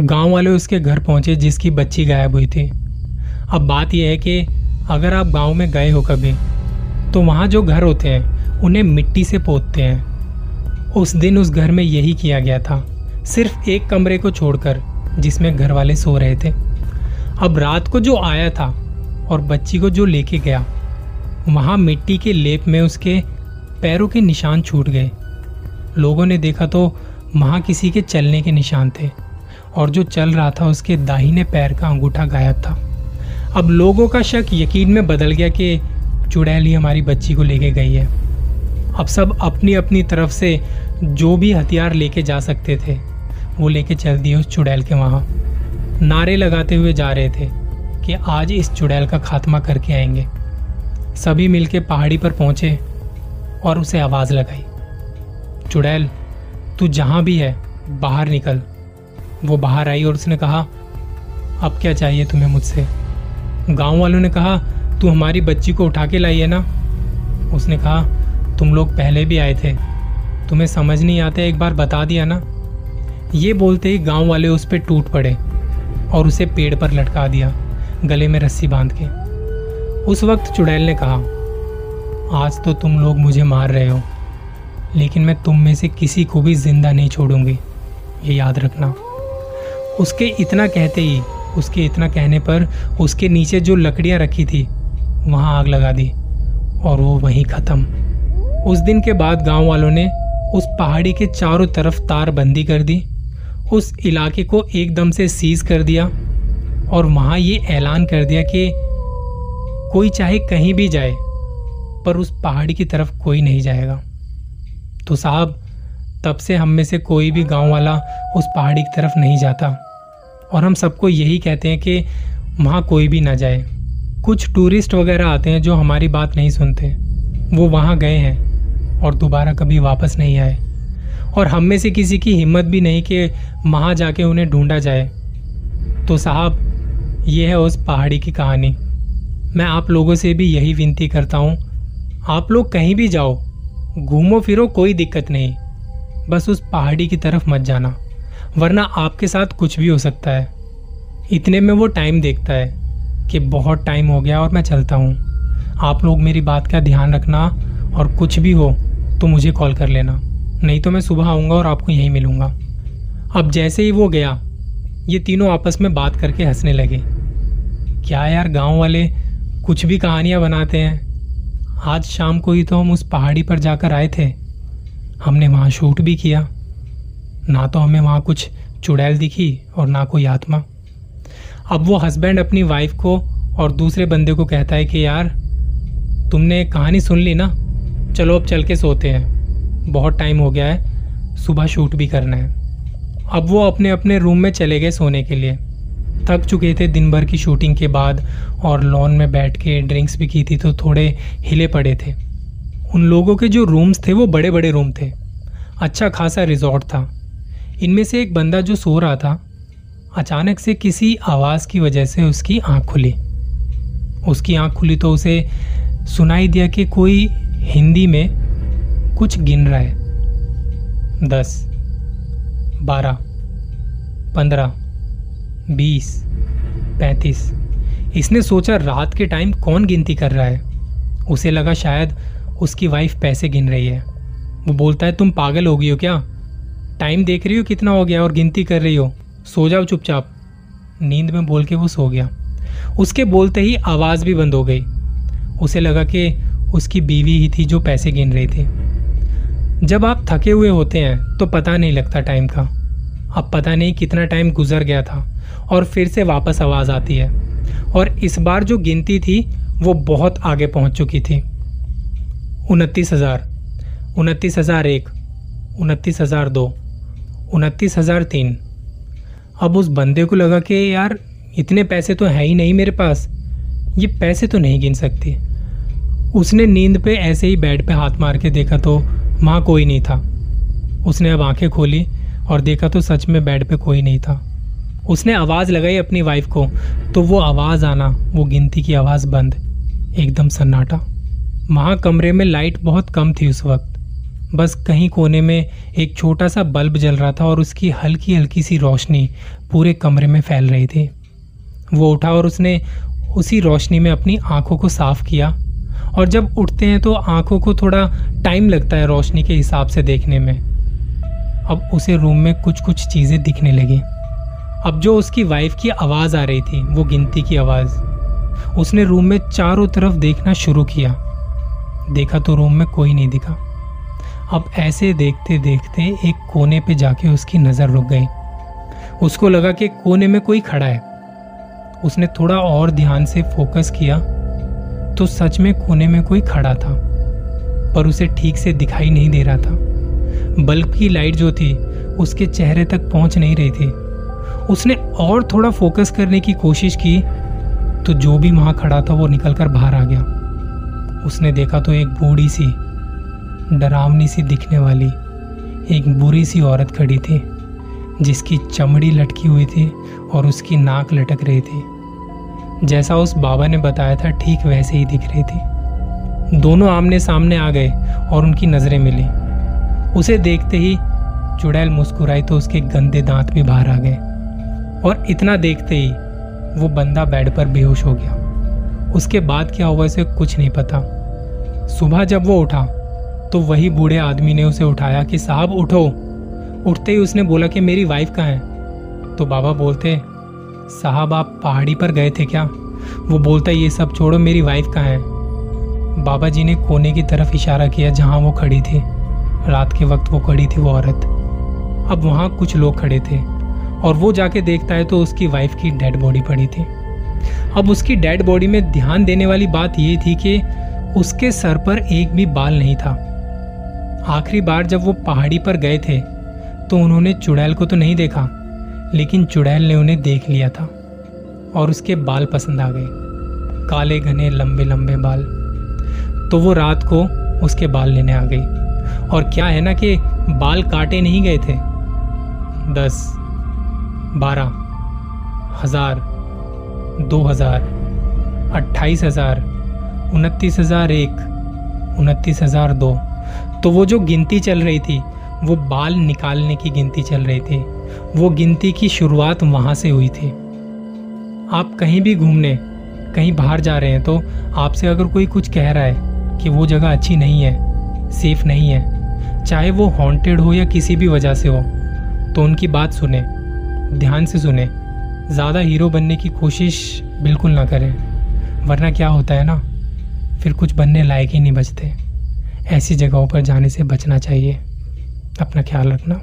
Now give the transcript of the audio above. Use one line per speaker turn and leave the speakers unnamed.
गाँव वाले उसके घर पहुँचे जिसकी बच्ची गायब हुई थी। अब बात यह है कि अगर आप गाँव में गए हो कभी तो वहाँ जो घर होते हैं, उन्हें मिट्टी से पोतते हैं। उस दिन उस घर में यही किया गया था। सिर्फ़ एक कमरे को छोड़कर, जिसमें घर वाले सो रहे थे। अब रात को जो आया था, और बच्ची को जो लेके गया, वहाँ मिट्टी के लेप में उसके पैरों के निशान छूट गए। लोगों ने देखा तो वहाँ किसी के चलने के निशान थे। और जो चल रहा था उसके दाहिने पैर का अंगूठा गायब था। अब लोगों का शक यकीन में बदल गया कि चुड़ैल ही हमारी बच्ची को लेके गई है। अब सब अपनी अपनी तरफ़ से जो भी हथियार लेके जा सकते थे, वो लेके चल दिए उस चुड़ैल के वहाँ। नारे लगाते हुए जा रहे थे कि आज इस चुड़ैल का खात्मा करके आएँगे। सभी मिलके पहाड़ी पर पहुँचे और उसे आवाज़ लगाई। चुड़ैल, तू जहाँ भी है, बाहर निकल। वो बाहर आई और उसने कहा, अब क्या चाहिए तुम्हें मुझसे? गाँव वालों ने कहा, तू हमारी बच्ची को उठा के लाई है ना? उसने कहा, तुम लोग पहले भी आए थे। तुम्हें समझ नहीं आते, एक बार बता दिया ना? ये बोलते ही गाँव वाले उस पर टूट पड़े और उसे पेड़ पर लटका दिया, गले में रस्सी बाँध के। उस वक्त चुड़ैल ने कहा, आज तो तुम लोग मुझे मार रहे हो, लेकिन मैं तुम में से किसी को भी ज़िंदा नहीं छोड़ूँगी। ये याद रखना। उसके इतना कहते ही, उसके इतना कहने पर उसके नीचे जो लकड़ियाँ रखी थी, वहाँ आग लगा दी और वो वहीं खत्म। उस दिन के बाद गाँव वालों ने उस पहाड़ी के चारों तरफ़ तार बंदी कर दी, उस इलाके को एकदम से सीज कर दिया और वहाँ ये ऐलान कर दिया कि कोई चाहे कहीं भी जाए, पर उस पहाड़ी की तरफ़ कोई नहीं जाएगा। तो साहब, तब से हम में से कोई भी गाँव वाला उस पहाड़ी की तरफ़ नहीं जाता। और हम सबको यही कहते हैं कि वहाँ कोई भी ना जाए। कुछ टूरिस्ट वगैरह आते हैं जो हमारी बात नहीं सुनते। वो वहाँ गए हैं और दोबारा कभी वापस नहीं आए। और हम में से किसी की हिम्मत भी नहीं कि वहाँ जाके उन्हें ढूंढा जाए। तो साहब, ये है उस पहाड़ी की कहानी। मैं आप लोगों से भी यही विनती करता हूँ, आप लोग कहीं भी जाओ, घूमो फिरो, कोई दिक्कत नहीं। बस उस पहाड़ी की तरफ़ मत जाना। वरना आपके साथ कुछ भी हो सकता है। इतने में वो टाइम देखता है कि बहुत टाइम हो गया और मैं चलता हूँ। आप लोग मेरी बात का ध्यान रखना और कुछ भी हो तो मुझे कॉल कर लेना। नहीं तो मैं सुबह आऊँगा और आपको यहीं मिलूँगा। अब जैसे ही वो गया, ये तीनों आपस में बात करके हंसने लगे। क्या यार, गाँव वाले कुछ भी कहानियाँ बनाते हैं। आज शाम को ही तो हम उस पहाड़ी पर जाकर आए थे। हमने वहाँ शूट भी किया। ना तो हमें वहाँ कुछ चुड़ैल दिखी और ना कोई आत्मा। अब वो हस्बैंड अपनी वाइफ को और दूसरे बंदे को कहता है कि यार, तुमने कहानी सुन ली ना? चलो अब चल के सोते हैं। बहुत टाइम हो गया है, सुबह शूट भी करना है। अब वो अपने अपने रूम में चले गए सोने के लिए। थक चुके थे दिन भर की शूटिंग के बाद और लॉन में बैठ के ड्रिंक्स भी की थी तो थोड़े हिले पड़े थे। उन लोगों के जो रूम्स थे वो बड़े बड़े रूम थे। अच्छा खासा रिजॉर्ट था। इनमें से एक बंदा जो सो रहा था, अचानक से किसी आवाज़ की वजह से उसकी आँख खुली। उसकी आँख खुली तो उसे सुनाई दिया कि कोई हिंदी में कुछ गिन रहा है। दस, बारह, पंद्रह, बीस, पैंतीस। इसने सोचा रात के टाइम कौन गिनती कर रहा है। उसे लगा शायद उसकी वाइफ पैसे गिन रही है। वो बोलता है, तुम पागल हो गई हो क्या? टाइम देख रही हो कितना हो गया और गिनती कर रही हो? सो जाओ चुपचाप। नींद में बोल के वो सो गया। उसके बोलते ही आवाज़ भी बंद हो गई। उसे लगा कि उसकी बीवी ही थी जो पैसे गिन रही थी। जब आप थके हुए होते हैं तो पता नहीं लगता टाइम का। अब पता नहीं कितना टाइम गुजर गया था और फिर से वापस आवाज़ आती है। और इस बार जो गिनती थी, वो बहुत आगे पहुँच चुकी थी। उनतीस हज़ार उनतीस हज़ार एक, उनतीस हज़ार दो। उनतीस हज़ार तीन। अब उस बंदे को लगा कि यार, इतने पैसे तो हैं ही नहीं मेरे पास। ये पैसे तो नहीं गिन सकती। उसने नींद पे ऐसे ही बेड पे हाथ मार के देखा तो वहाँ कोई नहीं था। उसने अब आँखें खोली और देखा तो सच में बेड पे कोई नहीं था। उसने आवाज़ लगाई अपनी वाइफ को तो वो आवाज़ आना, वो गिनती की आवाज़ बंद, एकदम सन्नाटा। वहाँ कमरे में लाइट बहुत कम थी उस वक्त। बस कहीं कोने में एक छोटा सा बल्ब जल रहा था और उसकी हल्की हल्की सी रोशनी पूरे कमरे में फैल रही थी। वो उठा और उसने उसी रोशनी में अपनी आँखों को साफ़ किया। और जब उठते हैं तो आँखों को थोड़ा टाइम लगता है रोशनी के हिसाब से देखने में। अब उसे रूम में कुछ कुछ चीज़ें दिखने लगी। अब जो उसकी वाइफ की आवाज़ आ रही थी, वो गिनती की आवाज़। उसने रूम में चारों तरफ़ देखना शुरू किया। देखा तो रूम में कोई नहीं दिखा। अब ऐसे देखते देखते एक कोने पे जाके उसकी नज़र रुक गई। उसको लगा कि कोने में कोई खड़ा है। उसने थोड़ा और ध्यान से फोकस किया तो सच में कोने में कोई खड़ा था, पर उसे ठीक से दिखाई नहीं दे रहा था। बल्ब की लाइट जो थी, उसके चेहरे तक पहुँच नहीं रही थी। उसने और थोड़ा फोकस करने की कोशिश की तो जो भी वहाँ खड़ा था वो निकलकर बाहर आ गया। उसने देखा तो एक बूढ़ी सी डरावनी सी दिखने वाली एक बुरी सी औरत खड़ी थी, जिसकी चमड़ी लटकी हुई थी और उसकी नाक लटक रही थी। जैसा उस बाबा ने बताया था, ठीक वैसे ही दिख रही थी। दोनों आमने सामने आ गए और उनकी नज़रें मिली। उसे देखते ही चुड़ैल मुस्कुराई तो उसके गंदे दांत भी बाहर आ गए। और इतना देखते ही वो बंदा बेड पर बेहोश हो गया। उसके बाद क्या हुआ इसे कुछ नहीं पता। सुबह जब वो उठा तो वही बूढ़े आदमी ने उसे उठाया कि, साहब, उठो। उठते ही उसने बोला कि, मेरी वाइफ कहाँ है? तो बाबा बोलते, साहब, आप पहाड़ी पर गए थे क्या? वो बोलता, ये सब छोड़ो, मेरी वाइफ कहाँ है? बाबा जी ने कोने की तरफ़ इशारा किया, जहाँ वो खड़ी थी। रात के वक्त वो खड़ी थी वो औरत। अब वहाँ कुछ लोग खड़े थे, और वो जाके देखता है तो उसकी वाइफ की डेड बॉडी पड़ी थी। अब उसकी डेड बॉडी में ध्यान देने वाली बात ये थी कि उसके सर पर एक भी बाल नहीं था। आखिरी बार जब वो पहाड़ी पर गए थे तो उन्होंने चुड़ैल को तो नहीं देखा, लेकिन चुड़ैल ने उन्हें देख लिया था, और उसके बाल पसंद आ गए। काले, घने, लंबे लंबे बाल। तो वो रात को उसके बाल लेने आ गई। और क्या है ना कि बाल काटे नहीं गए थे? दस, बारह, हज़ार, दो हज़ार, अट्ठाईस हज़ार, उनतीस हज़ार एक, उनतीस हज़ार दो। तो वो जो गिनती चल रही थी, वो बाल निकालने की गिनती चल रही थी। वो गिनती की शुरुआत वहाँ से हुई थी। आप कहीं भी घूमने, कहीं बाहर जा रहे हैं तो आपसे अगर कोई कुछ कह रहा है कि वो जगह अच्छी नहीं है सेफ़ नहीं है, चाहे वो हॉन्टेड हो या किसी भी वजह से हो तो उनकी बात सुने, ध्यान से सुने। ज़्यादा हीरो बनने की कोशिश बिल्कुल ना करें, वरना क्या होता है ना? फिर कुछ बनने लायक ही नहीं बचते। ऐसी जगहों पर जाने से बचना चाहिए। अपना ख्याल रखना।